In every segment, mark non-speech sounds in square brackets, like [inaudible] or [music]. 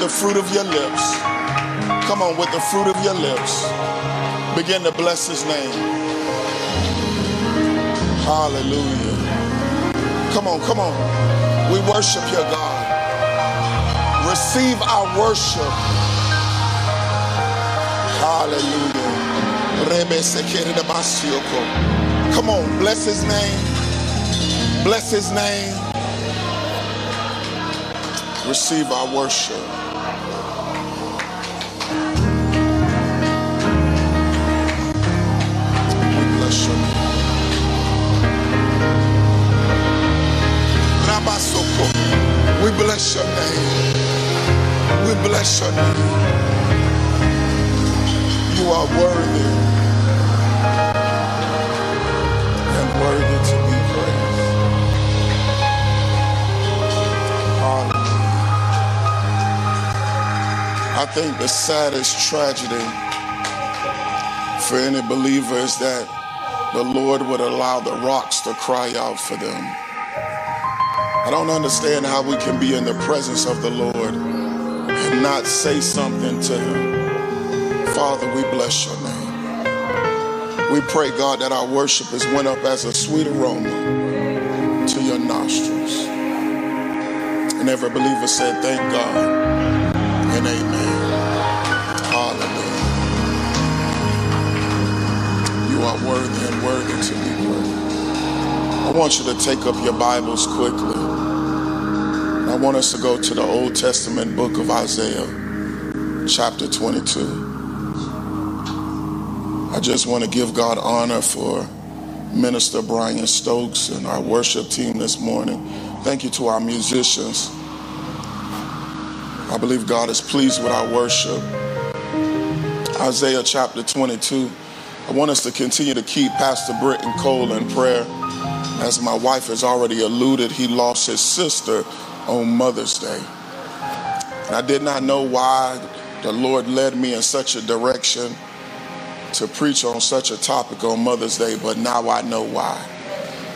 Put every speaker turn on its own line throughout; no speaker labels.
the fruit of your lips. Come on, with the fruit of your lips. Begin to bless his name. Hallelujah. Come on, come on. We worship your God. Receive our worship. Hallelujah. Come on, bless his name. Bless his name. Receive our worship. Bless your name. We bless your name. You are worthy and worthy to be praised. Hallelujah. I think the saddest tragedy for any believer is that the Lord would allow the rocks to cry out for them. I don't understand how we can be in the presence of the Lord and not say something to Him. Father, we bless your name. We pray, God, that our worship is went up as a sweet aroma to your nostrils. And every believer said, Thank God and amen. Hallelujah. You are worthy and worthy to be praised. I want you to take up your Bibles quickly. I want us to go to the Old Testament book of Isaiah, chapter 22. I just want to give God honor for Minister Brian Stokes and our worship team this morning. Thank you to our musicians. I believe God is pleased with our worship. Isaiah chapter 22. I want us to continue to keep Pastor Britton Cole in prayer. As my wife has already alluded, he lost his sister on Mother's Day. And I did not know why the Lord led me in such a direction to preach on such a topic on Mother's Day, but now I know why.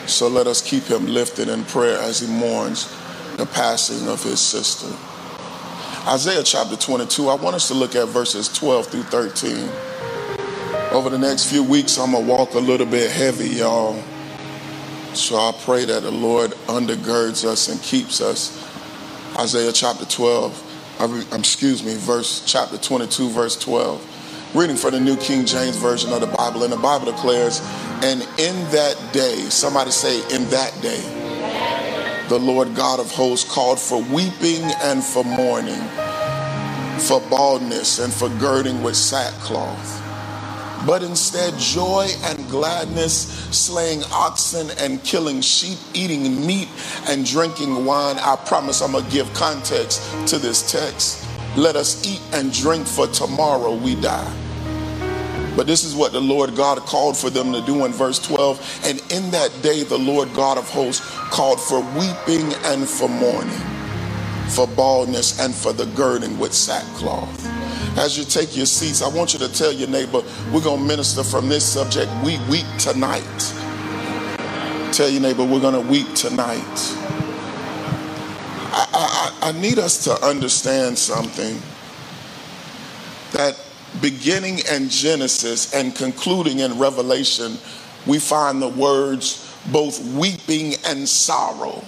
So let us keep him lifted in prayer as he mourns the passing of his sister. Isaiah chapter 22, I want us to look at verses 12 through 13. Over the next few weeks, I'm going to walk a little bit heavy, y'all. So I pray that the Lord undergirds us and keeps us. Isaiah chapter 12, I re- um, excuse me, verse chapter 22, verse 12. Reading from the New King James Version of the Bible, and the Bible declares, and in that day, somebody say, in that day, the Lord God of hosts called for weeping and for mourning, for baldness and for girding with sackcloth but instead joy and gladness, slaying oxen and killing sheep, eating meat and drinking wine. I promise I'm going to give context to this text. Let us eat and drink, for tomorrow we die. But this is what the Lord God called for them to do in verse 12. And in that day, the Lord God of hosts called for weeping and for mourning, for baldness and for the girding with sackcloth. As you take your seats, I want you to tell your neighbor, we're going to minister from this subject. We weep tonight. Tell your neighbor, we're going to weep tonight. I, I, I need us to understand something that beginning in Genesis and concluding in Revelation, we find the words both weeping and sorrow.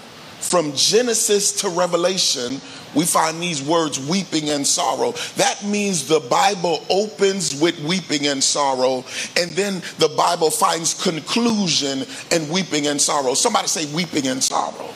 From Genesis to Revelation, we find these words weeping and sorrow. That means the Bible opens with weeping and sorrow, and then the Bible finds conclusion in weeping and sorrow. Somebody say weeping and sorrow.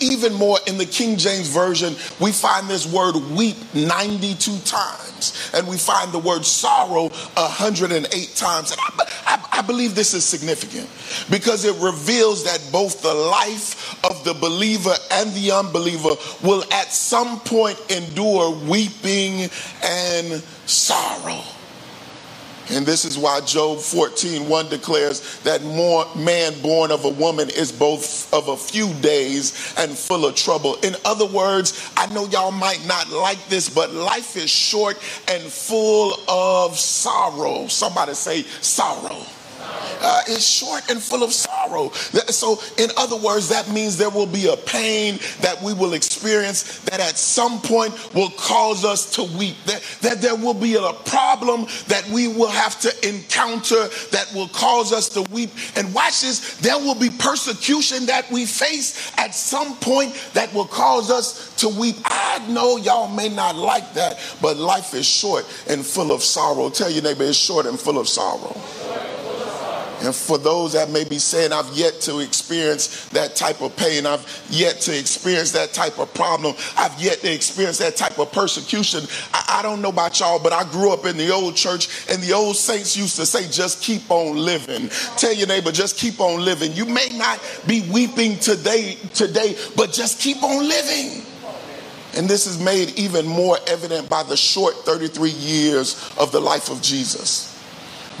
Even more in the King James Version, we find this word weep 92 times, and we find the word sorrow 108 times. And I, I, I believe this is significant because it reveals that both the life of the believer and the unbeliever will at some point endure weeping and sorrow. And this is why Job 14, 1 declares that more man born of a woman is both of a few days and full of trouble. In other words, I know y'all might not like this, but life is short and full of sorrow. Somebody say sorrow. Uh, it's short and full of sorrow. sorrow. So, in other words, that means there will be a pain that we will experience that at some point will cause us to weep. That, that there will be a problem that we will have to encounter that will cause us to weep. And watch this, there will be persecution that we face at some point that will cause us to weep. I know y'all may not like that, but life is short and full of sorrow. Tell your neighbor it's short and full of sorrow. And for those that may be saying, I've yet to experience that type of pain, I've yet to experience that type of problem, I've yet to experience that type of persecution. I, I, don't know about y'all, but I grew up in the old church, and the old saints used to say, just keep on living. Tell your neighbor, just keep on living. You may not be weeping today, today, but just keep on living. And this is made even more evident by the short 33 years of the life of Jesus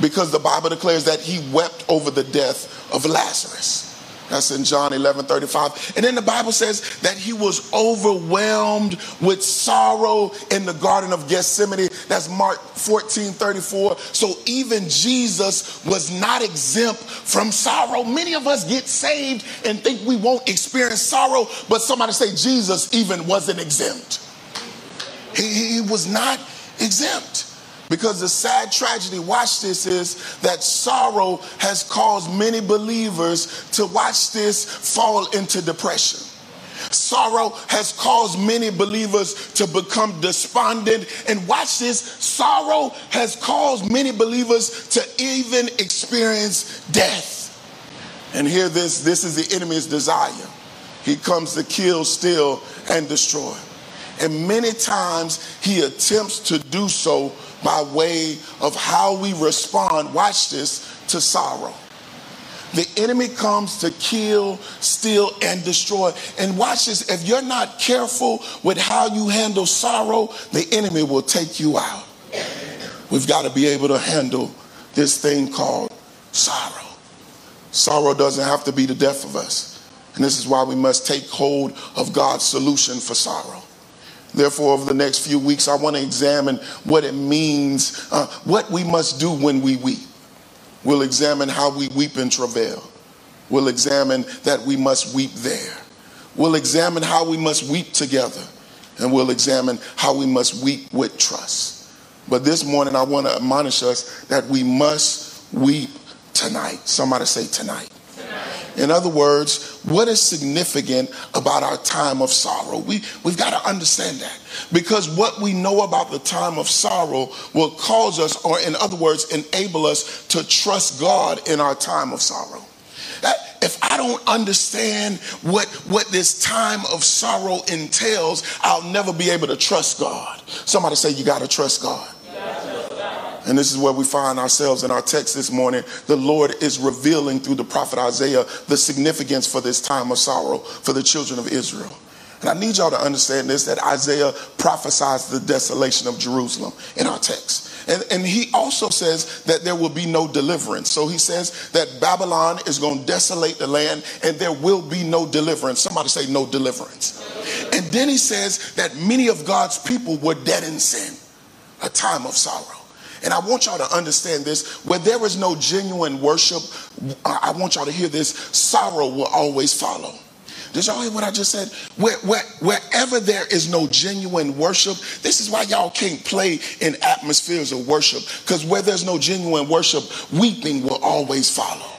because the Bible declares that he wept over the death of Lazarus. That's in John 11 35. And then the Bible says that he was overwhelmed with sorrow in the Garden of Gethsemane. That's Mark 14 34. So even Jesus was not exempt from sorrow. Many of us get saved and think we won't experience sorrow, but somebody say Jesus even wasn't exempt. He, he was not exempt. Because the sad tragedy, watch this, is that sorrow has caused many believers to watch this fall into depression. Sorrow has caused many believers to become despondent. And watch this sorrow has caused many believers to even experience death. And hear this this is the enemy's desire. He comes to kill, steal, and destroy. And many times he attempts to do so by way of how we respond, watch this, to sorrow. The enemy comes to kill, steal, and destroy. And watch this if you're not careful with how you handle sorrow, the enemy will take you out. We've got to be able to handle this thing called sorrow. Sorrow doesn't have to be the death of us. And this is why we must take hold of God's solution for sorrow. Therefore, over the next few weeks, I want to examine what it means, uh, what we must do when we weep. We'll examine how we weep in travail. We'll examine that we must weep there. We'll examine how we must weep together. And we'll examine how we must weep with trust. But this morning, I want to admonish us that we must weep tonight. Somebody say tonight. In other words, what is significant about our time of sorrow? We, we've got to understand that because what we know about the time of sorrow will cause us, or in other words, enable us to trust God in our time of sorrow. If I don't understand what, what this time of sorrow entails, I'll never be able to trust God. Somebody say, You got to trust God. And this is where we find ourselves in our text this morning. The Lord is revealing through the prophet Isaiah the significance for this time of sorrow for the children of Israel. And I need y'all to understand this that Isaiah prophesies the desolation of Jerusalem in our text. And, and, he also says that there will be no deliverance. So he says that Babylon is going to desolate the land and there will be no deliverance. Somebody say, no deliverance. And then he says that many of God's people were dead in sin, a time of sorrow. And I want y'all to understand this where there is no genuine worship, I want y'all to hear this sorrow will always follow. Did y'all hear what I just said? Where, where, wherever there is no genuine worship, this is why y'all can't play in atmospheres of worship. Because where there's no genuine worship, weeping will always follow.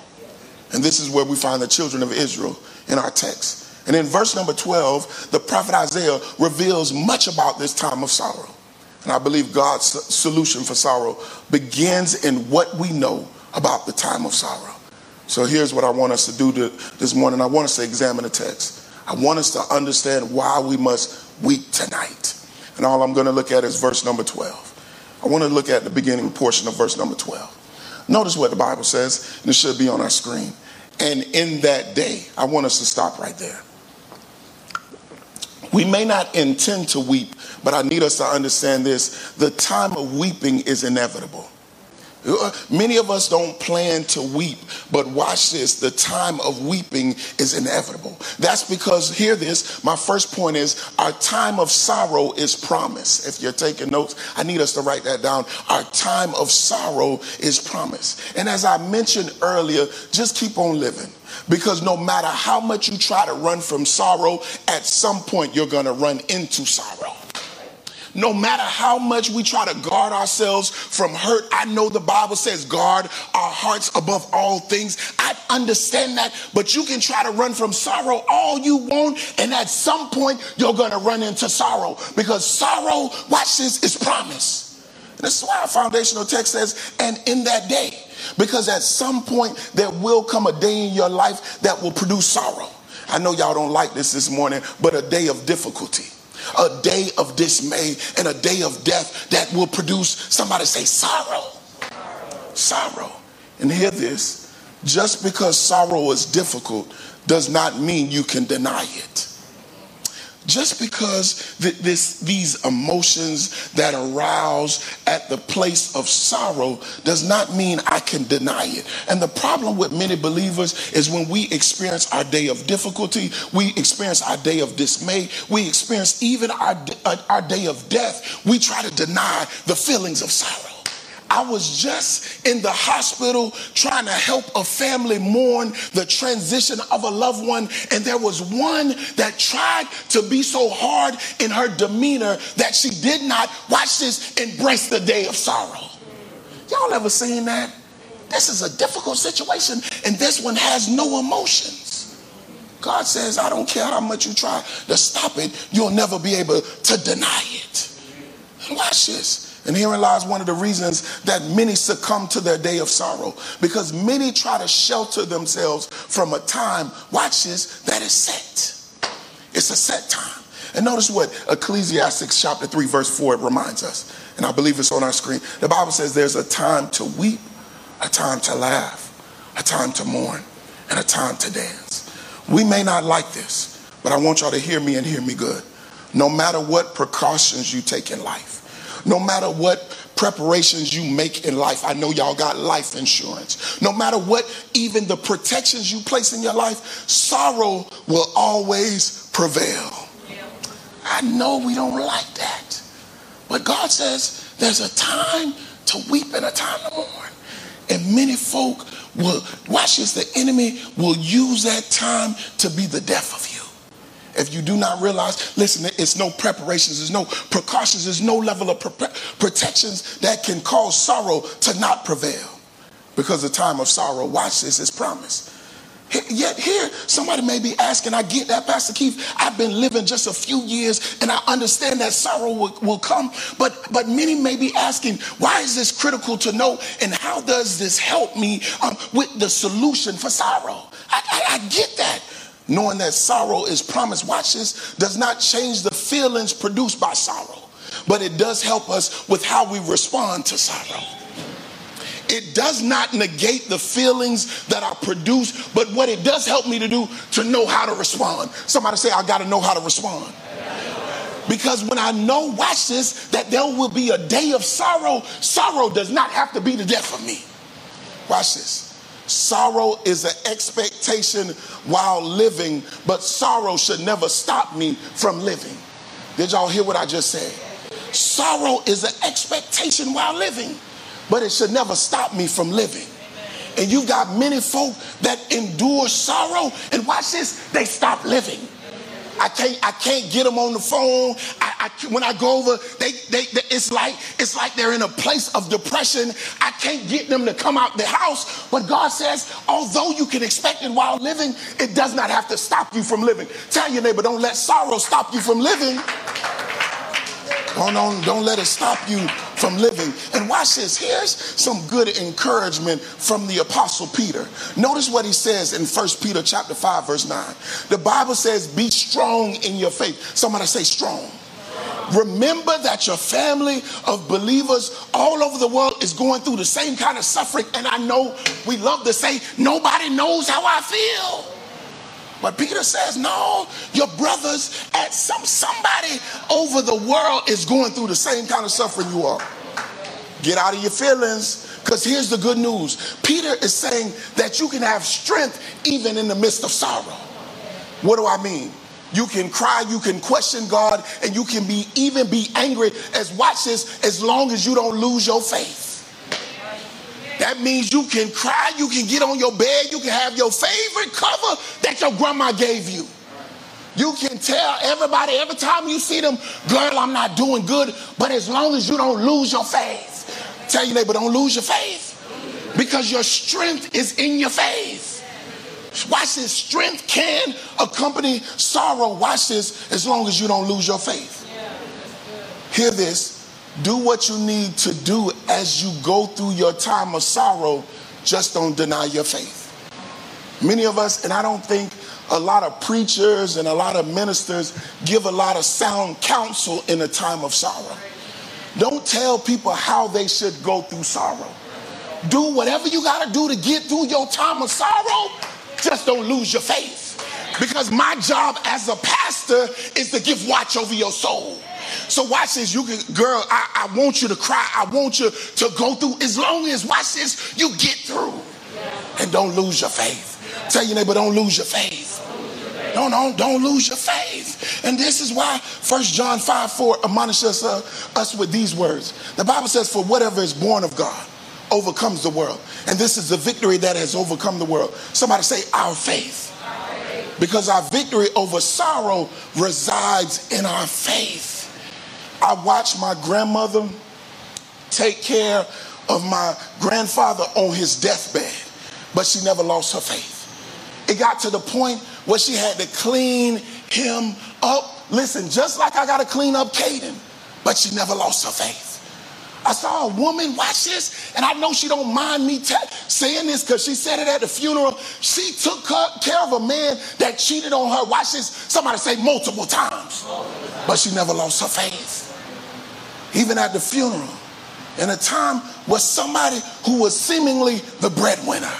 And this is where we find the children of Israel in our text. And in verse number 12, the prophet Isaiah reveals much about this time of sorrow. And I believe God's solution for sorrow begins in what we know about the time of sorrow. So here's what I want us to do to, this morning. I want us to examine the text. I want us to understand why we must weep tonight. And all I'm going to look at is verse number 12. I want to look at the beginning portion of verse number 12. Notice what the Bible says, and it should be on our screen. And in that day, I want us to stop right there. We may not intend to weep, but I need us to understand this. The time of weeping is inevitable. Uh, many of us don't plan to weep, but watch this the time of weeping is inevitable. That's because, hear this, my first point is our time of sorrow is promise. If you're taking notes, I need us to write that down. Our time of sorrow is promise. And as I mentioned earlier, just keep on living. Because no matter how much you try to run from sorrow, at some point you're going to run into sorrow no matter how much we try to guard ourselves from hurt, I know the Bible says guard our hearts above all things. I understand that, but you can try to run from sorrow all you want, and at some point you're going to run into sorrow because sorrow, watch this, is promise. This is why our foundational text says, and in that day, because at some point there will come a day in your life that will produce sorrow. I know y'all don't like this this morning, but a day of difficulty a day of dismay and a day of death that will produce, somebody say, sorrow. Sorrow. And hear this just because sorrow is difficult does not mean you can deny it just because th- this, these emotions that arouse at the place of sorrow does not mean I can deny it. And the problem with many believers is when we experience our day of difficulty, we experience our day of dismay, we experience even our, uh, our day of death, we try to deny the feelings of sorrow. I was just in the hospital trying to help a family mourn the transition of a loved one, and there was one that tried to be so hard in her demeanor that she did not, watch this, embrace the day of sorrow. Y'all ever seen that? This is a difficult situation, and this one has no emotions. God says, I don't care how much you try to stop it, you'll never be able to deny it. watch this. And herein lies one of the reasons that many succumb to their day of sorrow because many try to shelter themselves from a time, watch this, that is set. It's a set time. And notice what Ecclesiastes chapter 3, verse 4 it reminds us. And I believe it's on our screen. The Bible says there's a time to weep, a time to laugh, a time to mourn, and a time to dance. We may not like this, but I want y'all to hear me and hear me good. No matter what precautions you take in life, no matter what preparations you make in life, I know y'all got life insurance. No matter what, even the protections you place in your life, sorrow will always prevail. I know we don't like that. But God says there's a time to weep and a time to mourn. And many folk will, watch this, the enemy will use that time to be the death of you. If you do not realize, listen, it's no preparations, there's no precautions, there's no level of pre- protections that can cause sorrow to not prevail. Because the time of sorrow, watch this, is promised. Yet here, somebody may be asking, I get that, Pastor Keith. I've been living just a few years and I understand that sorrow will, will, come. But, but many may be asking, why is this critical to know? And how does this help me um, with the solution for sorrow? I, I, I get that knowing that sorrow is promised, watch this, does not change the feelings produced by sorrow, but it does help us with how we respond to sorrow. It does not negate the feelings that are produced, but what it does help me to do to know how to respond. Somebody say, I got to know how to respond. Because when I know, watch this, that there will be a day of sorrow, sorrow does not have to be the death of me. Watch this. Sorrow is an expectation while living, but sorrow should never stop me from living. Did y'all hear what I just said? Sorrow is an expectation while living, but it should never stop me from living. And you've got many folk that endure sorrow, and watch this, they stop living. I can't I can't get them on the phone. I, I, when I go over, they, they, they it's like it's like they're in a place of depression. I can't get them to come out the house. But God says, although you can expect it while living, it does not have to stop you from living. Tell your neighbor, don't let sorrow stop you from living. Don't, don't, let it stop you from living. And watch this. Here's some good encouragement from the apostle Peter. Notice what he says in 1 Peter chapter 5, verse 9. The Bible says, be strong in your faith. Somebody say strong. Remember that your family of believers all over the world is going through the same kind of suffering. And I know we love to say, nobody knows how I feel. But Peter says, no, your brothers at some somebody over the world is going through the same kind of suffering you are. Get out of your feelings. Because here's the good news Peter is saying that you can have strength even in the midst of sorrow. What do I mean? You can cry, you can question God, and you can be even be angry as watch this, as long as you don't lose your faith. That means you can cry, you can get on your bed, you can have your favorite cover that your grandma gave you. You can tell everybody every time you see them, girl, I'm not doing good. But as long as you don't lose your faith, tell your neighbor, don't lose your faith. Because your strength is in your faith. Watch this. Strength can accompany sorrow. Watch this as long as you don't lose your faith. Hear this. Do what you need to do as you go through your time of sorrow. Just don't deny your faith. Many of us, and I don't think a lot of preachers and a lot of ministers give a lot of sound counsel in a time of sorrow. Don't tell people how they should go through sorrow. Do whatever you got to do to get through your time of sorrow. Just don't lose your faith. Because my job as a pastor is to give watch over your soul. So watch this. You can, girl, I, I want you to cry. I want you to go through. As long as watch this, you get through. And don't lose your faith. Tell your neighbor, don't lose your faith. Don't, don't, don't lose your faith. And this is why First John 5 4 admonishes uh, us with these words. The Bible says, For whatever is born of God overcomes the world. And this is the victory that has overcome the world. Somebody say, Our faith. Because our victory over sorrow resides in our faith. I watched my grandmother take care of my grandfather on his deathbed, but she never lost her faith. It got to the point where she had to clean him up. Listen, just like I got to clean up Caden, but she never lost her faith. I saw a woman, watch this, and I know she don't mind me t- saying this because she said it at the funeral. She took care of a man that cheated on her, watch this, somebody say multiple times, but she never lost her faith. Even at the funeral, in a time where somebody who was seemingly the breadwinner,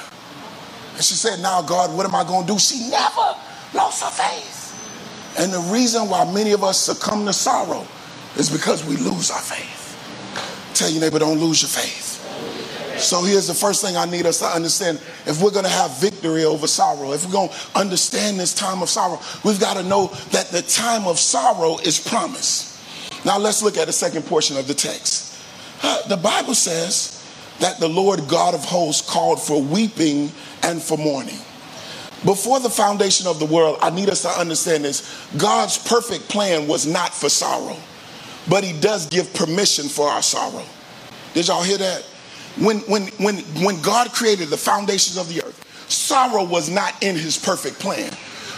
and she said, Now, God, what am I going to do? She never lost her faith. And the reason why many of us succumb to sorrow is because we lose our faith. Tell your neighbor, don't lose your faith. So here's the first thing I need us to understand. If we're going to have victory over sorrow, if we're going to understand this time of sorrow, we've got to know that the time of sorrow is promised. Now let's look at the second portion of the text. The Bible says that the Lord God of hosts called for weeping and for mourning. Before the foundation of the world, I need us to understand this. God's perfect plan was not for sorrow, but He does give permission for our sorrow. Did y'all hear that? When, when, when, when God created the foundations of the earth, sorrow was not in His perfect plan.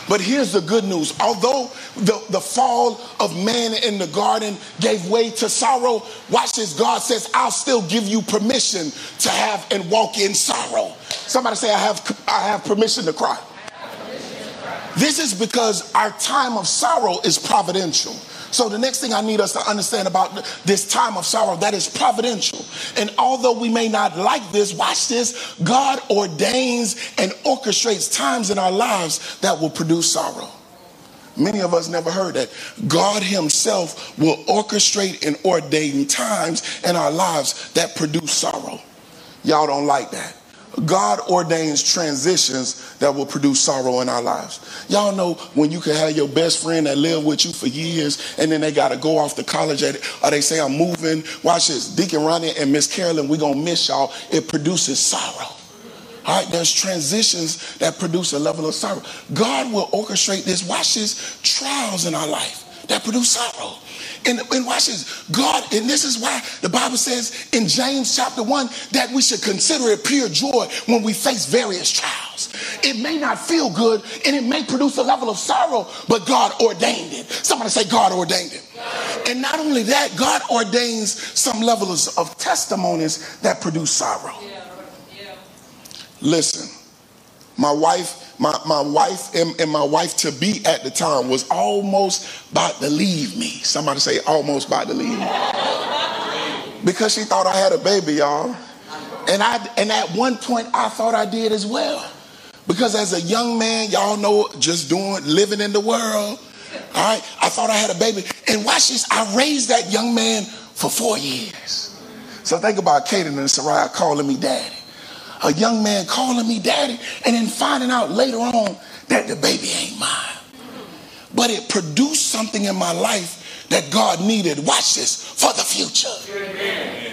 But here's the good news. Although the, the fall of man in the garden gave way to sorrow, watch this. God says, I'll still give you permission to have and walk in sorrow. Somebody say, I have, I have permission to cry. This is because our time of sorrow is providential. So the next thing I need us to understand about this time of sorrow, that is providential. And although we may not like this, watch this, God ordains and orchestrates times in our lives that will produce sorrow. Many of us never heard that. God Himself will orchestrate and ordain times in our lives that produce sorrow. Y'all don't like that. God ordains transitions that will produce sorrow in our lives. Y'all know when you can have your best friend that lived with you for years and then they got to go off to college at, or they say, I'm moving. Watch this. Deacon Ronnie and Miss Carolyn, we're going to miss y'all. It produces sorrow. All right, there's transitions that produce a level of sorrow. God will orchestrate this, watch this, trials in our life that produce sorrow. And, and watch this. God, and this is why the Bible says in James chapter 1 that we should consider it pure joy when we face various trials. It may not feel good and it may produce a level of sorrow, but God ordained it. Somebody say, God ordained it. And not only that, God ordains some levels of testimonies that produce sorrow. Listen, my wife my, my wife and, and my wife to be at the time was almost about to leave me. Somebody say almost about to leave me. Because she thought I had a baby, y'all. And I and at one point I thought I did as well. Because as a young man, y'all know just doing living in the world. All right, I thought I had a baby. And watch this, I raised that young man for four years. So think about Kaden and Saraya calling me daddy. A young man calling me daddy and then finding out later on that the baby ain't mine. But it produced something in my life that God needed, watch this, for the future.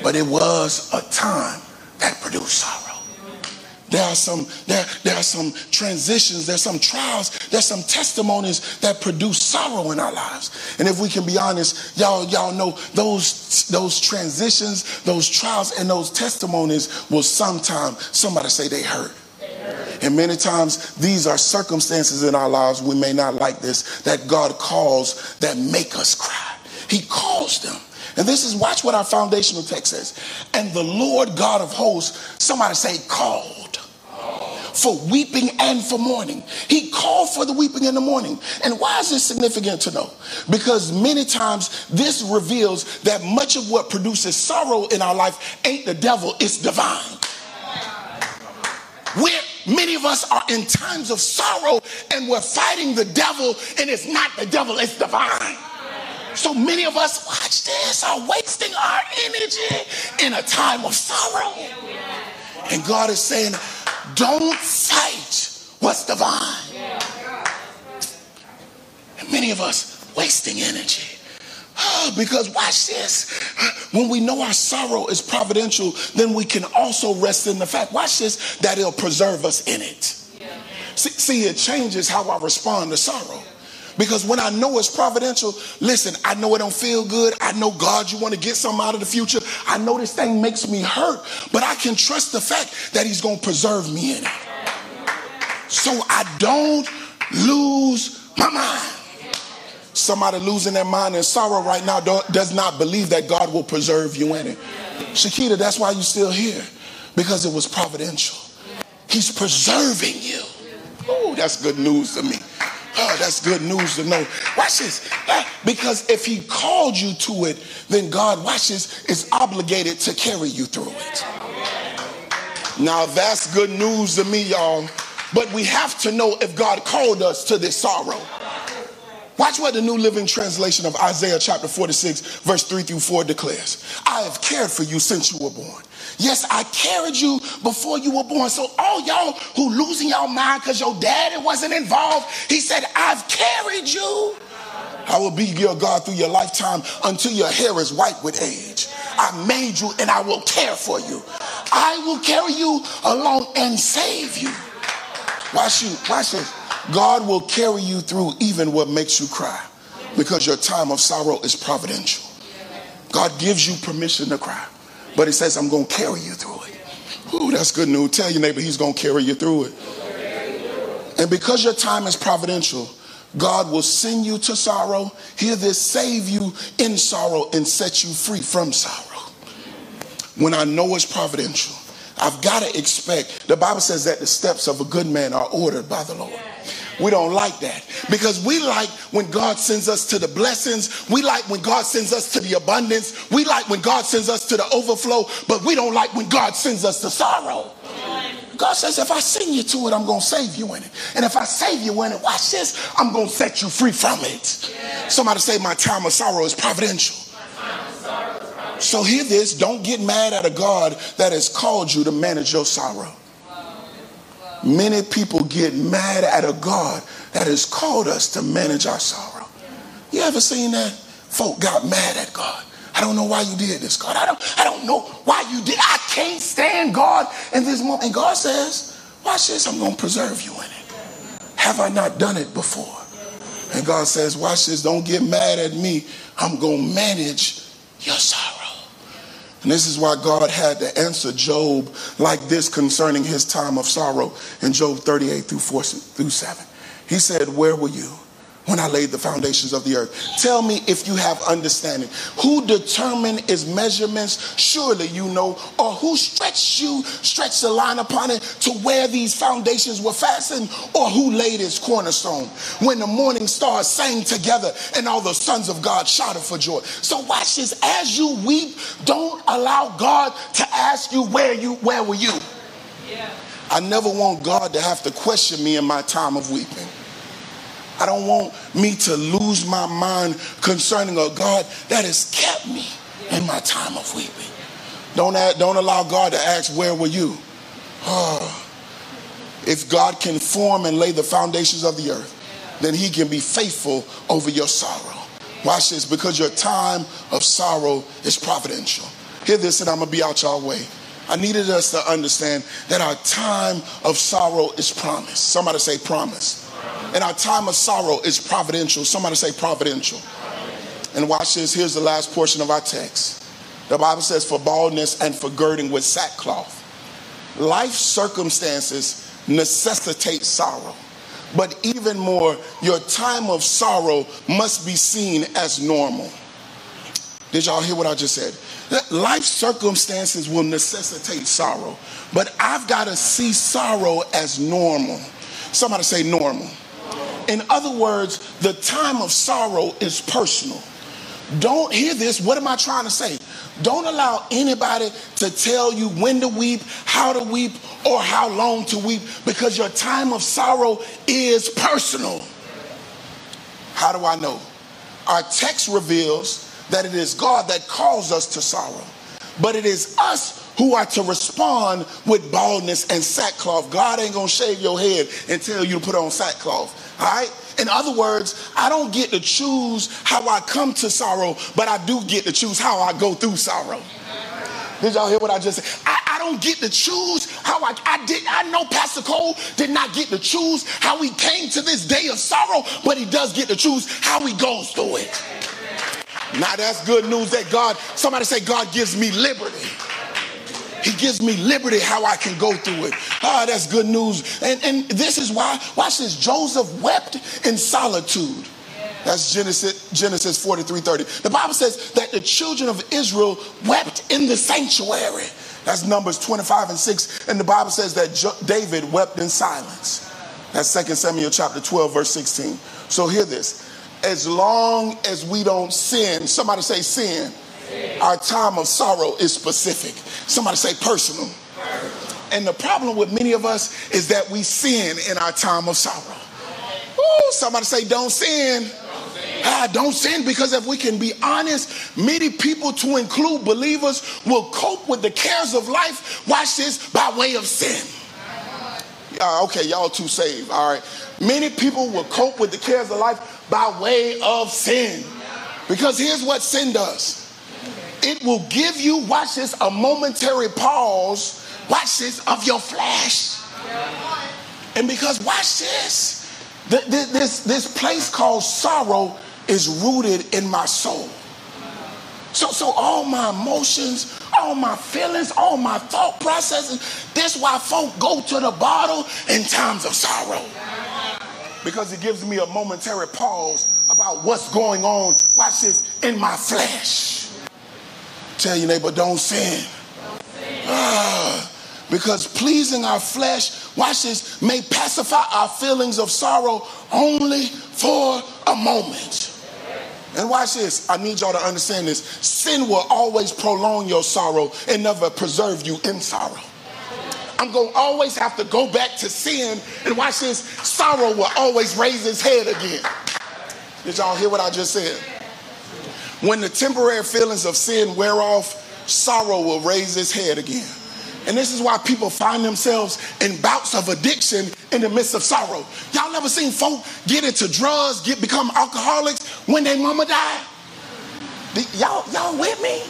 But it was a time that produced sorrow. There are some there, there are some transitions, there's some trials, there's some testimonies that produce sorrow in our lives. And if we can be honest, y'all y'all know those those transitions, those trials and those testimonies will sometimes somebody say they hurt. And many times these are circumstances in our lives we may not like this that God calls that make us cry. He calls them. And this is watch what our foundational text says. And the Lord God of hosts, somebody say called for weeping and for mourning. He called for the weeping in the mourning. And why is this significant to know? Because many times this reveals that much of what produces sorrow in our life ain't the devil, it's divine. Where many of us are in times of sorrow and we're fighting the devil, and it's not the devil, it's divine. So many of us, watch this, are wasting our energy in a time of sorrow. And God is saying, don't fight what's divine. And many of us wasting energy. Oh, because watch this. When we know our sorrow is providential, then we can also rest in the fact, watch this, that it'll preserve us in it. See, see, it changes how I respond to sorrow. Because when I know it's providential, listen, I know it don't feel good. I know God, you want to get something out of the future. I know this thing makes me hurt, but I can trust the fact that He's going to preserve me in it. So I don't lose my mind. Somebody losing their mind in sorrow right now does not believe that God will preserve you in it. Shakita, that's why you're still here, because it was providential. He's preserving you. Oh, that's good news to me. Oh, that's good news to know. Watch this. Because if he called you to it, then God, watch this, is obligated to carry you through it. Now that's good news to me, y'all. But we have to know if God called us to this sorrow. Watch what the New Living Translation of Isaiah chapter 46, verse 3 through 4 declares. I have cared for you since you were born. Yes, I carried you before you were born. So all y'all who losing y'all mind because your daddy wasn't involved, he said, I've carried you. I will be your God through your lifetime until your hair is white with age. I made you and I will care for you. I will carry you along and save you. Watch you, watch this. God will carry you through even what makes you cry because your time of sorrow is providential. God gives you permission to cry. But he says, I'm going to carry you through it. Ooh, that's good news. Tell your neighbor he's going to carry you through it. And because your time is providential, God will send you to sorrow. Hear this, save you in sorrow and set you free from sorrow. When I know it's providential, I've got to expect. The Bible says that the steps of a good man are ordered by the Lord. We don't like that because we like when God sends us to the blessings. We like when God sends us to the abundance. We like when God sends us to the overflow, but we don't like when God sends us to sorrow. God says, if I send you to it, I'm going to save you in it. And if I save you in it, watch this, I'm going to set you free from it. Somebody say, My time of sorrow is providential. So hear this don't get mad at a God that has called you to manage your sorrow. Many people get mad at a God that has called us to manage our sorrow. You ever seen that? Folk got mad at God. I don't know why you did this, God. I don't, I don't know why you did. I can't stand God in this moment. And God says, watch this, I'm going to preserve you in it. Have I not done it before? And God says, watch this, don't get mad at me. I'm going to manage your sorrow. And this is why God had to answer Job like this concerning his time of sorrow in Job 38 through 4 through 7. He said, Where were you? When I laid the foundations of the earth. Tell me if you have understanding. Who determined its measurements? Surely you know. Or who stretched you, stretched the line upon it to where these foundations were fastened? Or who laid its cornerstone? When the morning stars sang together and all the sons of God shouted for joy. So watch this. As you weep, don't allow God to ask you where you where were you? Yeah. I never want God to have to question me in my time of weeping. I don't want me to lose my mind concerning a God that has kept me in my time of weeping. Don't, don't allow God to ask, Where were you? Oh. If God can form and lay the foundations of the earth, then he can be faithful over your sorrow. Watch this, because your time of sorrow is providential. Hear this, and I'm gonna be out y'all way. I needed us to understand that our time of sorrow is promised. Somebody say promise. And our time of sorrow is providential. Somebody say providential. And watch this. Here's the last portion of our text. The Bible says, for baldness and for girding with sackcloth. Life circumstances necessitate sorrow. But even more, your time of sorrow must be seen as normal. Did y'all hear what I just said? Life circumstances will necessitate sorrow, but I've got to see sorrow as normal. Somebody say normal. In other words, the time of sorrow is personal. Don't hear this. What am I trying to say? Don't allow anybody to tell you when to weep, how to weep, or how long to weep because your time of sorrow is personal. How do I know? Our text reveals that it is God that calls us to sorrow, but it is us who are to respond with baldness and sackcloth. God ain't gonna shave your head and tell you to put on sackcloth, all right? In other words, I don't get to choose how I come to sorrow, but I do get to choose how I go through sorrow. Did y'all hear what I just said? I, I don't get to choose how I, I did. I know Pastor Cole did not get to choose how he came to this day of sorrow, but he does get to choose how he goes through it. Now that's good news that God, somebody say, God gives me liberty. He gives me liberty how I can go through it. Ah, that's good news. And, and this is why, watch this, Joseph wept in solitude. That's Genesis, Genesis 43 30. The Bible says that the children of Israel wept in the sanctuary. That's Numbers 25 and 6. And the Bible says that jo- David wept in silence. That's 2 Samuel chapter 12, verse 16. So hear this. As long as we don't sin, somebody say sin our time of sorrow is specific. Somebody say personal. And the problem with many of us is that we sin in our time of sorrow. Ooh, somebody say, don't sin. Ah, don't sin because if we can be honest, many people, to include believers, will cope with the cares of life. Watch this by way of sin. Uh, okay, y'all too saved. All right. Many people will cope with the cares of life by way of sin. Because here's what sin does it will give you, watch this, a momentary pause, watch this, of your flesh. And because, watch this, this, this place called sorrow is rooted in my soul. So, so all my emotions, all my feelings, all my thought processes, that's why folk go to the bottle in times of sorrow. Because it gives me a momentary pause about what's going on, watch this, in my flesh. Tell your neighbor, don't sin. Ah, because pleasing our flesh, watch this, may pacify our feelings of sorrow only for a moment. And watch this. I need y'all to understand this. Sin will always prolong your sorrow and never preserve you in sorrow. I'm going to always have to go back to sin. And watch this. Sorrow will always raise its head again. Did y'all hear what I just said? When the temporary feelings of sin wear off, sorrow will raise its head again. And this is why people find themselves in bouts of addiction in the midst of sorrow. Y'all never seen folk get into drugs, get become alcoholics when their mama died? Y'all, y'all with me?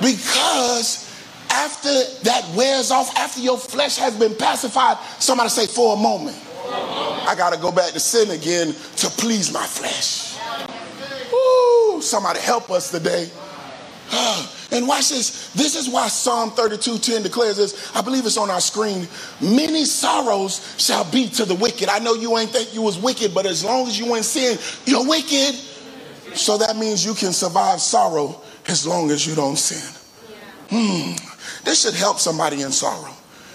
Because after that wears off, after your flesh has been pacified, somebody say, for a moment, I got to go back to sin again to please my flesh. Woo, somebody help us today. [sighs] And watch this. This is why Psalm 32 10 declares this. I believe it's on our screen. Many sorrows shall be to the wicked. I know you ain't think you was wicked, but as long as you ain't sin, you're wicked. So that means you can survive sorrow as long as you don't sin. Hmm. This should help somebody in sorrow.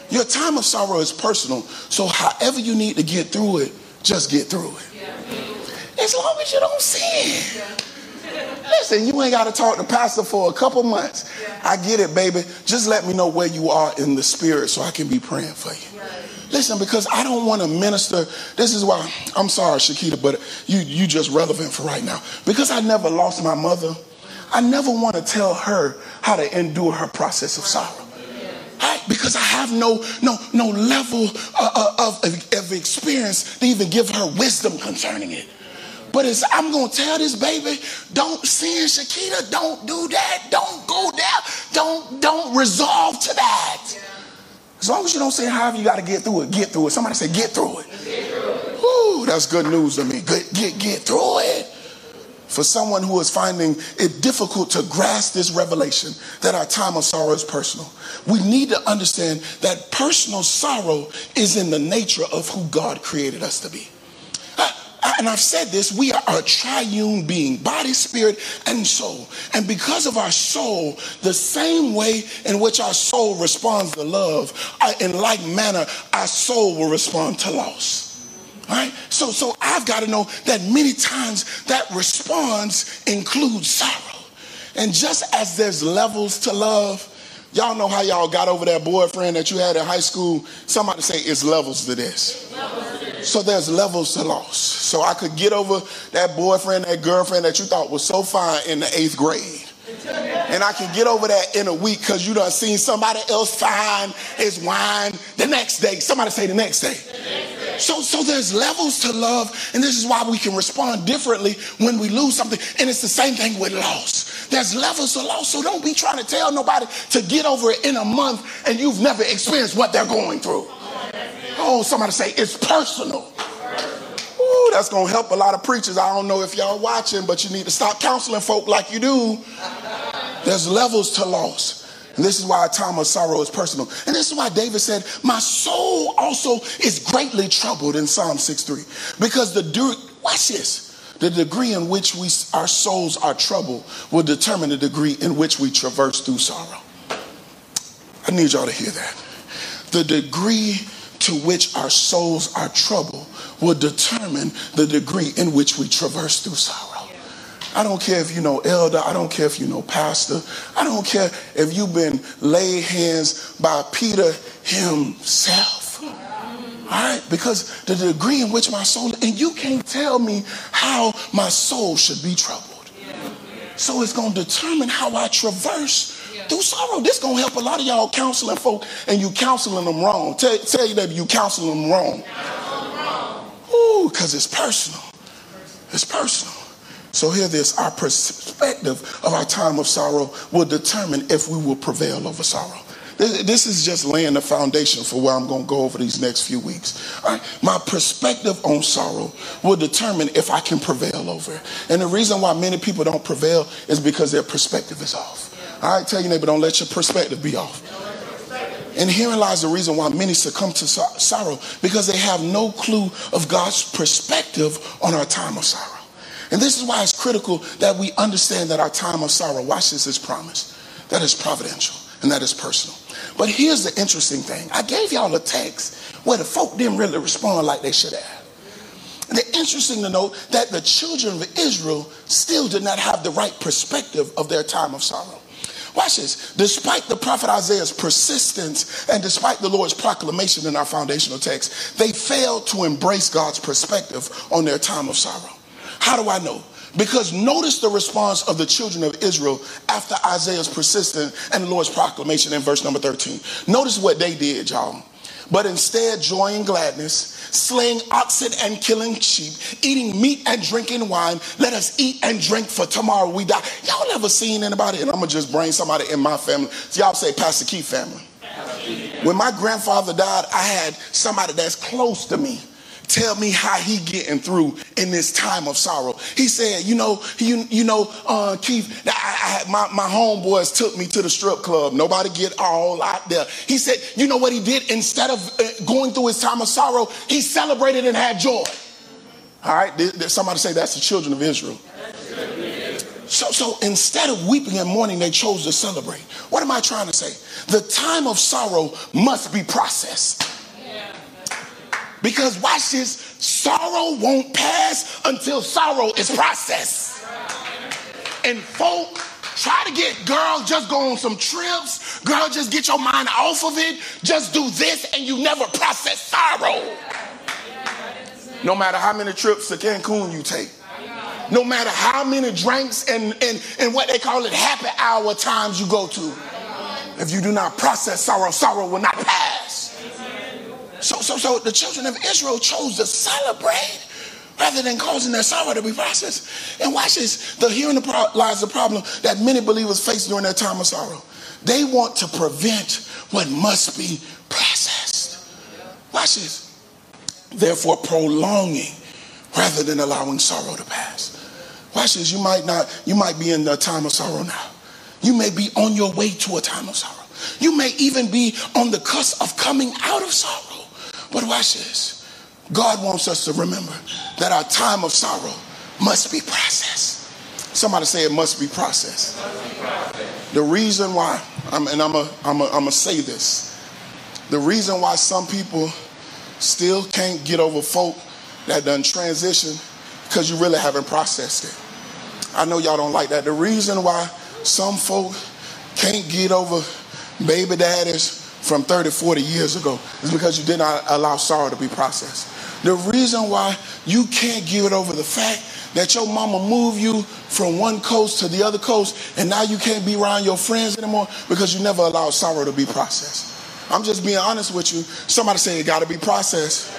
Your time of sorrow is personal. So however you need to get through it, just get through it. As long as you don't sin. Listen, you ain't got to talk to pastor for a couple months. I get it, baby. Just let me know where you are in the spirit so I can be praying for you. Listen, because I don't want to minister. This is why I'm sorry, Shakita, but you you just relevant for right now. Because I never lost my mother. I never want to tell her how to endure her process of sorrow. Right? Because I have no no no level uh, uh, of, of experience to even give her wisdom concerning it. But it's, I'm going to tell this baby, don't sin, Shakita. Don't do that. Don't go there. Don't, don't resolve to that. As long as you don't say however you got to get through it, get through it. Somebody say, get through it. Whew, that's good news to me. Get, get, get through it. For someone who is finding it difficult to grasp this revelation that our time of sorrow is personal, we need to understand that personal sorrow is in the nature of who God created us to be and I've said this, we are a triune being, body, spirit, and soul. And because of our soul, the same way in which our soul responds to love, uh, in like manner, our soul will respond to loss. Right? So, so I've got to know that many times that response includes sorrow. And just as there's levels to love, y'all know how y'all got over that boyfriend that you had in high school. Somebody say it's levels to this. Levels so there's levels to loss. So I could get over that boyfriend, that girlfriend that you thought was so fine in the eighth grade. And I can get over that in a week because you done seen somebody else fine as wine the next day. Somebody say the next day. So, so there's levels to love, and this is why we can respond differently when we lose something. And it's the same thing with loss. There's levels to loss, so don't be trying to tell nobody to get over it in a month and you've never experienced what they're going through. Oh, somebody say it's personal. Ooh, that's to help a lot of preachers. I don't know if y'all watching, but you need to stop counseling folk like you do. There's levels to loss. And this is why a time of sorrow is personal. And this is why David said, My soul also is greatly troubled in Psalm 6:3. Because the watch this. The degree in which we our souls are troubled will determine the degree in which we traverse through sorrow. I need y'all to hear that. The degree to which our souls are troubled will determine the degree in which we traverse through sorrow. I don't care if you know elder, I don't care if you know pastor, I don't care if you've been laid hands by Peter himself. All right, because the degree in which my soul, and you can't tell me how my soul should be troubled. So it's going to determine how I traverse through sorrow. This gonna help a lot of y'all counseling folk, and you counseling them wrong. Tell, tell you that you counseling them wrong. Ooh, because it's personal. It's personal. So hear this: our perspective of our time of sorrow will determine if we will prevail over sorrow. This is just laying the foundation for where I'm going to go over these next few weeks. My perspective on sorrow will determine if I can prevail over it. And the reason why many people don't prevail is because their perspective is off. All right, tell your neighbor, don't let your perspective be off. And herein lies the reason why many succumb to sorrow because they have no clue of God's perspective on our time of sorrow. And this is why it's critical that we understand that our time of sorrow, watch this, is promised. That is providential and that is personal. But here's the interesting thing I gave y'all a text where the folk didn't really respond like they should have. And it's interesting to note that the children of Israel still did not have the right perspective of their time of sorrow. Watch this. Despite the prophet Isaiah's persistence and despite the Lord's proclamation in our foundational text, they failed to embrace God's perspective on their time of sorrow. How do I know? Because notice the response of the children of Israel after Isaiah's persistence and the Lord's proclamation in verse number 13. Notice what they did, y'all but instead joy and gladness, slaying oxen and killing sheep, eating meat and drinking wine. Let us eat and drink for tomorrow we die. Y'all never seen anybody? And I'm gonna just bring somebody in my family. So y'all say Pastor Keith family. When my grandfather died, I had somebody that's close to me tell me how he getting through in this time of sorrow. He said, you know, you, you know, uh, Keith, I, I, my, my homeboys took me to the strip club. Nobody get all out there. He said, you know what he did? Instead of uh, going through his time of sorrow, he celebrated and had joy. All right, somebody say that's the children of Israel. So, so instead of weeping and mourning, they chose to celebrate. What am I trying to say? The time of sorrow must be processed. Because watch this, sorrow won't pass until sorrow is processed. And folk try to get, girl, just go on some trips. Girl, just get your mind off of it. Just do this, and you never process sorrow. No matter how many trips to Cancun you take. No matter how many drinks and, and, and what they call it happy hour times you go to. If you do not process sorrow, sorrow will not pass. So, so, so the children of Israel chose to celebrate rather than causing their sorrow to be processed. And watch this. The herein lies the problem that many believers face during their time of sorrow. They want to prevent what must be processed. Watch this. Therefore, prolonging rather than allowing sorrow to pass. Watch this. You might not, you might be in a time of sorrow now. You may be on your way to a time of sorrow. You may even be on the cusp of coming out of sorrow. But watch this. God wants us to remember that our time of sorrow must be processed. Somebody say it must be processed. Must be processed. The reason why, I'm, and I'm going I'm to say this the reason why some people still can't get over folk that done transition because you really haven't processed it. I know y'all don't like that. The reason why some folk can't get over baby daddies from 30, 40 years ago is because you did not allow sorrow to be processed. The reason why you can't give it over the fact that your mama moved you from one coast to the other coast and now you can't be around your friends anymore because you never allowed sorrow to be processed. I'm just being honest with you. Somebody say it got to be processed.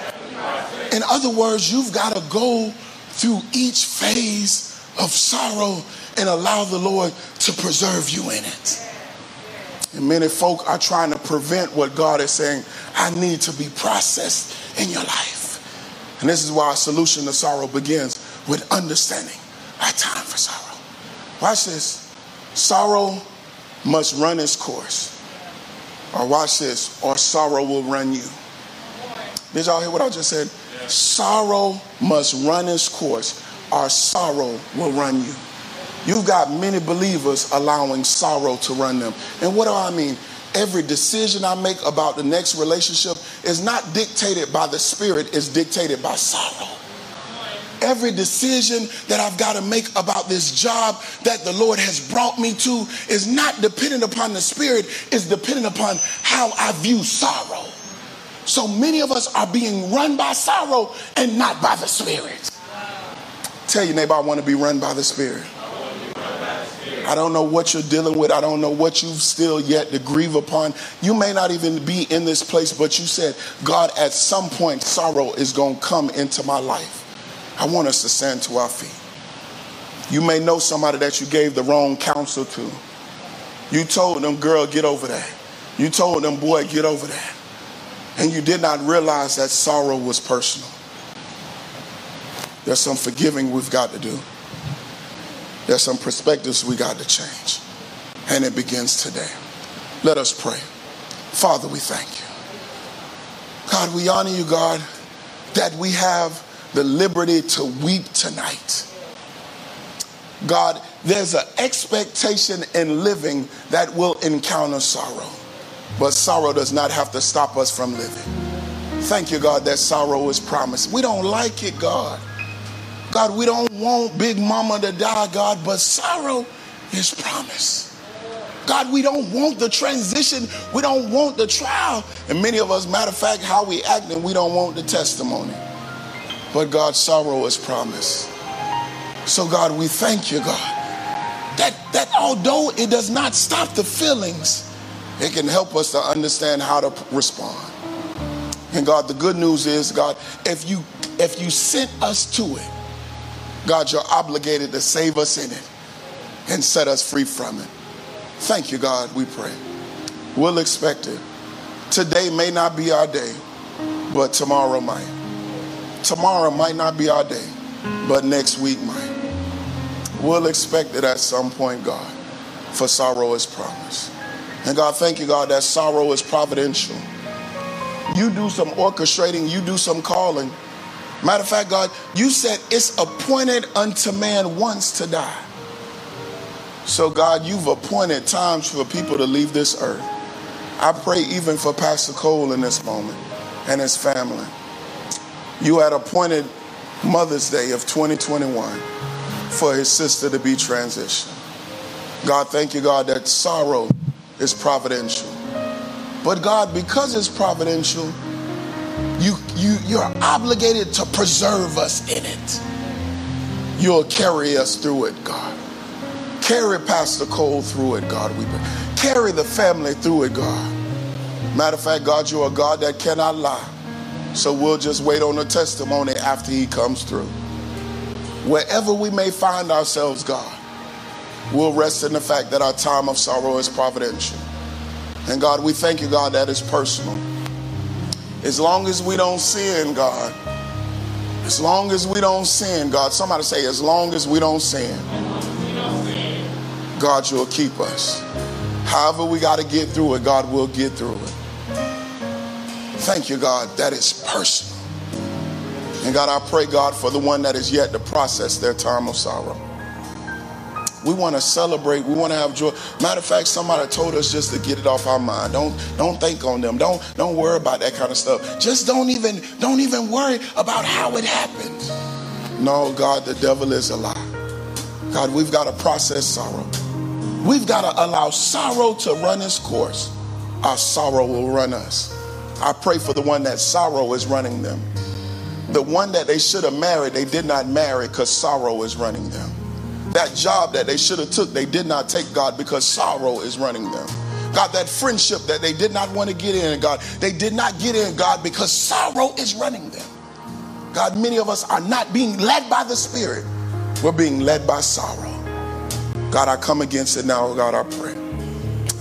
In other words, you've got to go through each phase of sorrow and allow the Lord to preserve you in it. And many folk are trying to prevent what God is saying, I need to be processed in your life. And this is why our solution to sorrow begins with understanding our time for sorrow. Watch this. Sorrow must run its course. Or watch this, or sorrow will run you. Did y'all hear what I just said? Sorrow must run its course, or sorrow will run you. You've got many believers allowing sorrow to run them. And what do I mean? every decision I make about the next relationship is not dictated by the Spirit, it's dictated by sorrow. Every decision that I've got to make about this job that the Lord has brought me to is not dependent upon the Spirit, it's dependent upon how I view sorrow. So many of us are being run by sorrow and not by the Spirit. Tell your neighbor, I want to be run by the Spirit. I don't know what you're dealing with. I don't know what you've still yet to grieve upon. You may not even be in this place, but you said, God, at some point, sorrow is going to come into my life. I want us to stand to our feet. You may know somebody that you gave the wrong counsel to. You told them, girl, get over that. You told them, boy, get over that. And you did not realize that sorrow was personal. There's some forgiving we've got to do. There's some perspectives we got to change. And it begins today. Let us pray. Father, we thank you. God, we honor you, God, that we have the liberty to weep tonight. God, there's an expectation in living that will encounter sorrow, but sorrow does not have to stop us from living. Thank you, God, that sorrow is promised. We don't like it, God. God, we don't want Big Mama to die, God, but sorrow is promise. God, we don't want the transition. We don't want the trial. And many of us, matter of fact, how we act, and we don't want the testimony. But God, sorrow is promise. So, God, we thank you, God, that, that although it does not stop the feelings, it can help us to understand how to respond. And God, the good news is, God, if you if you sent us to it, God, you're obligated to save us in it and set us free from it. Thank you, God, we pray. We'll expect it. Today may not be our day, but tomorrow might. Tomorrow might not be our day, but next week might. We'll expect it at some point, God, for sorrow is promised. And God, thank you, God, that sorrow is providential. You do some orchestrating, you do some calling Matter of fact, God, you said it's appointed unto man once to die. So, God, you've appointed times for people to leave this earth. I pray even for Pastor Cole in this moment and his family. You had appointed Mother's Day of 2021 for his sister to be transitioned. God, thank you, God, that sorrow is providential. But God, because it's providential, you, you, you're obligated to preserve us in it. You'll carry us through it, God. Carry Pastor Cole through it, God. We carry the family through it, God. Matter of fact, God, you're a God that cannot lie. So we'll just wait on the testimony after he comes through. Wherever we may find ourselves, God, we'll rest in the fact that our time of sorrow is providential. And God, we thank you, God, that is personal. As long as we don't sin, God, as long as we don't sin, God, somebody say, as long as we don't sin, God, you'll keep us. However, we got to get through it, God will get through it. Thank you, God, that is personal. And God, I pray, God, for the one that is yet to process their time of sorrow. We want to celebrate. We want to have joy. Matter of fact, somebody told us just to get it off our mind. Don't don't think on them. Don't don't worry about that kind of stuff. Just don't even don't even worry about how it happened. No, God, the devil is a lie. God, we've got to process sorrow. We've got to allow sorrow to run its course. Our sorrow will run us. I pray for the one that sorrow is running them. The one that they should have married, they did not marry because sorrow is running them. That job that they should have took, they did not take God because sorrow is running them. God, that friendship that they did not want to get in, God, they did not get in, God, because sorrow is running them. God, many of us are not being led by the Spirit. We're being led by sorrow. God, I come against it now, God, I pray.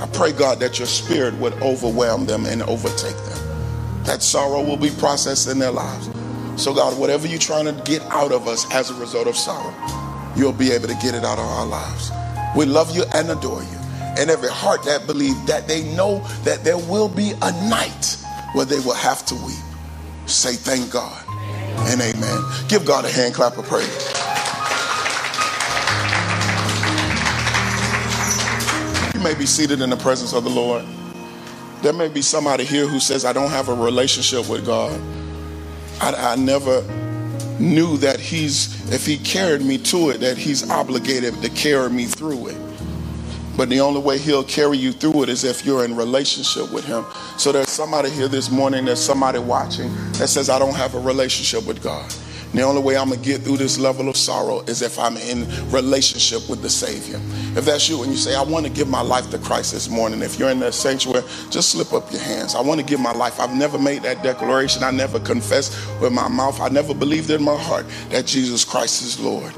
I pray, God, that your spirit would overwhelm them and overtake them. That sorrow will be processed in their lives. So, God, whatever you're trying to get out of us as a result of sorrow, you'll be able to get it out of our lives. We love you and adore you. And every heart that believes that they know that there will be a night where they will have to weep. Say thank God and amen. Give God a hand clap of praise. You may be seated in the presence of the Lord. There may be somebody here who says, I don't have a relationship with God. I, I never knew that he's, if he carried me to it, that he's obligated to carry me through it. But the only way he'll carry you through it is if you're in relationship with him. So there's somebody here this morning, there's somebody watching that says, I don't have a relationship with God. The only way I'm going to get through this level of sorrow is if I'm in relationship with the Savior. If that's you and you say, I want to give my life to Christ this morning, if you're in the sanctuary, just slip up your hands. I want to give my life. I've never made that declaration. I never confessed with my mouth. I never believed in my heart that Jesus Christ is Lord.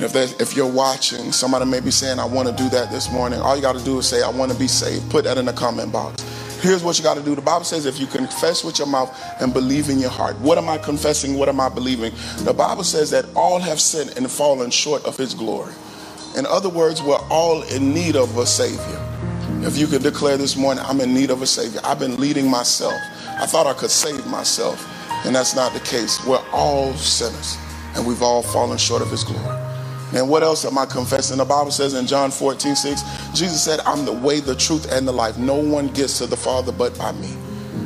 If, that, if you're watching, somebody may be saying, I want to do that this morning. All you got to do is say, I want to be saved. Put that in the comment box. Here's what you got to do. The Bible says if you confess with your mouth and believe in your heart. What am I confessing? What am I believing? The Bible says that all have sinned and fallen short of his glory. In other words, we're all in need of a Savior. If you could declare this morning, I'm in need of a Savior. I've been leading myself. I thought I could save myself, and that's not the case. We're all sinners, and we've all fallen short of his glory. And what else am I confessing? The Bible says in John 14, 6, Jesus said, I'm the way, the truth, and the life. No one gets to the Father but by me.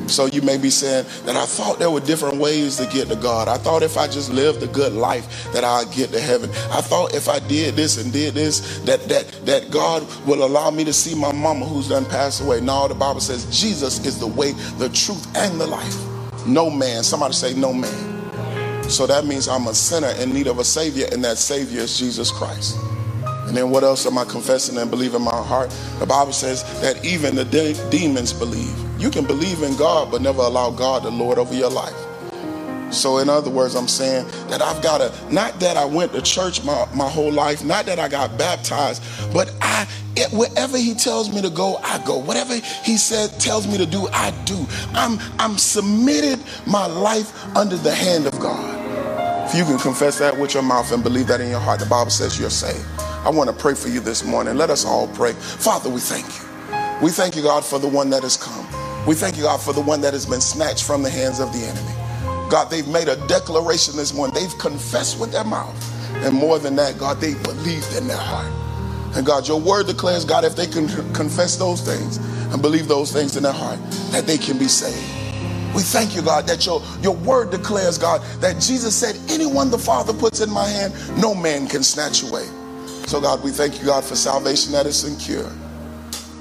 So you may be saying that I thought there were different ways to get to God. I thought if I just lived a good life that I'd get to heaven. I thought if I did this and did this, that that that God will allow me to see my mama who's done passed away. No, the Bible says Jesus is the way, the truth, and the life. No man. Somebody say no man. So that means I'm a sinner in need of a Savior, and that Savior is Jesus Christ. And then what else am I confessing and believing in my heart? The Bible says that even the de- demons believe. You can believe in God, but never allow God to lord over your life. So, in other words, I'm saying that I've got to, not that I went to church my, my whole life, not that I got baptized, but I, it, wherever he tells me to go, I go. Whatever he said tells me to do, I do. I'm, I'm submitted my life under the hand of God. If you can confess that with your mouth and believe that in your heart, the Bible says you're saved. I want to pray for you this morning. Let us all pray. Father, we thank you. We thank you, God, for the one that has come. We thank you, God, for the one that has been snatched from the hands of the enemy. God, they've made a declaration this morning. They've confessed with their mouth. And more than that, God, they believed in their heart. And God, your word declares, God, if they can confess those things and believe those things in their heart, that they can be saved. We thank you, God, that your, your word declares, God, that Jesus said, anyone the Father puts in my hand, no man can snatch away. So, God, we thank you, God, for salvation that is secure.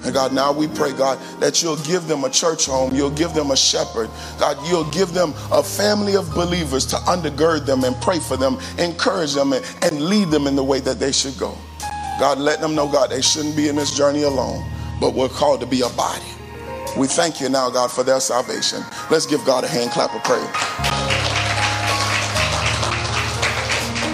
And God, now we pray, God, that you'll give them a church home. You'll give them a shepherd. God, you'll give them a family of believers to undergird them and pray for them, encourage them, and, and lead them in the way that they should go. God, let them know, God, they shouldn't be in this journey alone, but we're called to be a body. We thank you now, God, for their salvation. Let's give God a hand clap of praise.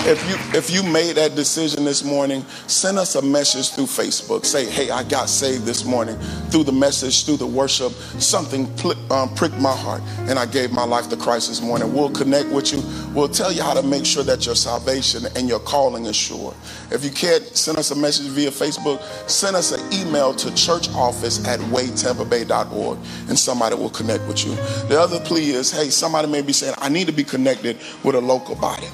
If you if you made that decision this morning, send us a message through Facebook. Say, "Hey, I got saved this morning through the message, through the worship. Something pl- um, pricked my heart, and I gave my life to Christ this morning." We'll connect with you. We'll tell you how to make sure that your salvation and your calling is sure. If you can't send us a message via Facebook, send us an email to churchoffice at waytampabay.org, and somebody will connect with you. The other plea is, hey, somebody may be saying, "I need to be connected with a local body."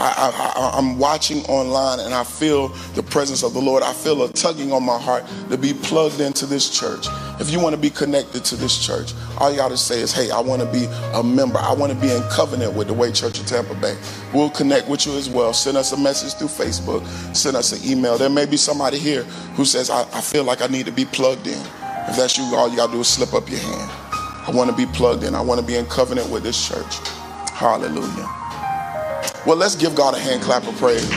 I, am watching online and I feel the presence of the Lord. I feel a tugging on my heart to be plugged into this church. If you want to be connected to this church, all you got to say is, hey, I want to be a member. I want to be in covenant with the Way Church of Tampa Bay. We'll connect with you as well. Send us a message through Facebook. Send us an email. There may be somebody here who says, I, I feel like I need to be plugged in. If that's you, all you got to do is slip up your hand. I want to be plugged in. I want to be in covenant with this church. Hallelujah. Well, let's give God a hand clap of praise.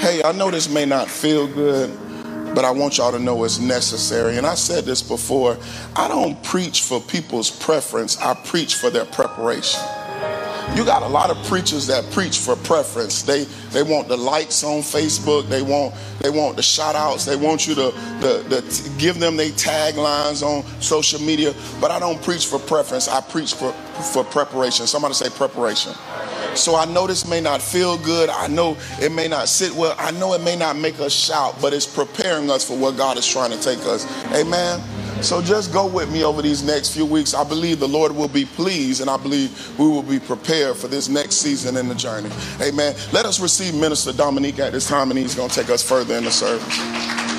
Hey, I know this may not feel good, but I want y'all to know it's necessary. And I said this before I don't preach for people's preference, I preach for their preparation. You got a lot of preachers that preach for preference. They they want the likes on Facebook. They want they want the shout outs. They want you to, to give them their taglines on social media. But I don't preach for preference. I preach for, for preparation. Somebody say preparation. So I know this may not feel good. I know it may not sit well. I know it may not make us shout, but it's preparing us for what God is trying to take us. Amen. So just go with me over these next few weeks. I believe the Lord will be pleased and I believe we will be prepared for this next season in the journey. Amen. Let us receive Minister Dominique at this time and he's going to take us further in the service.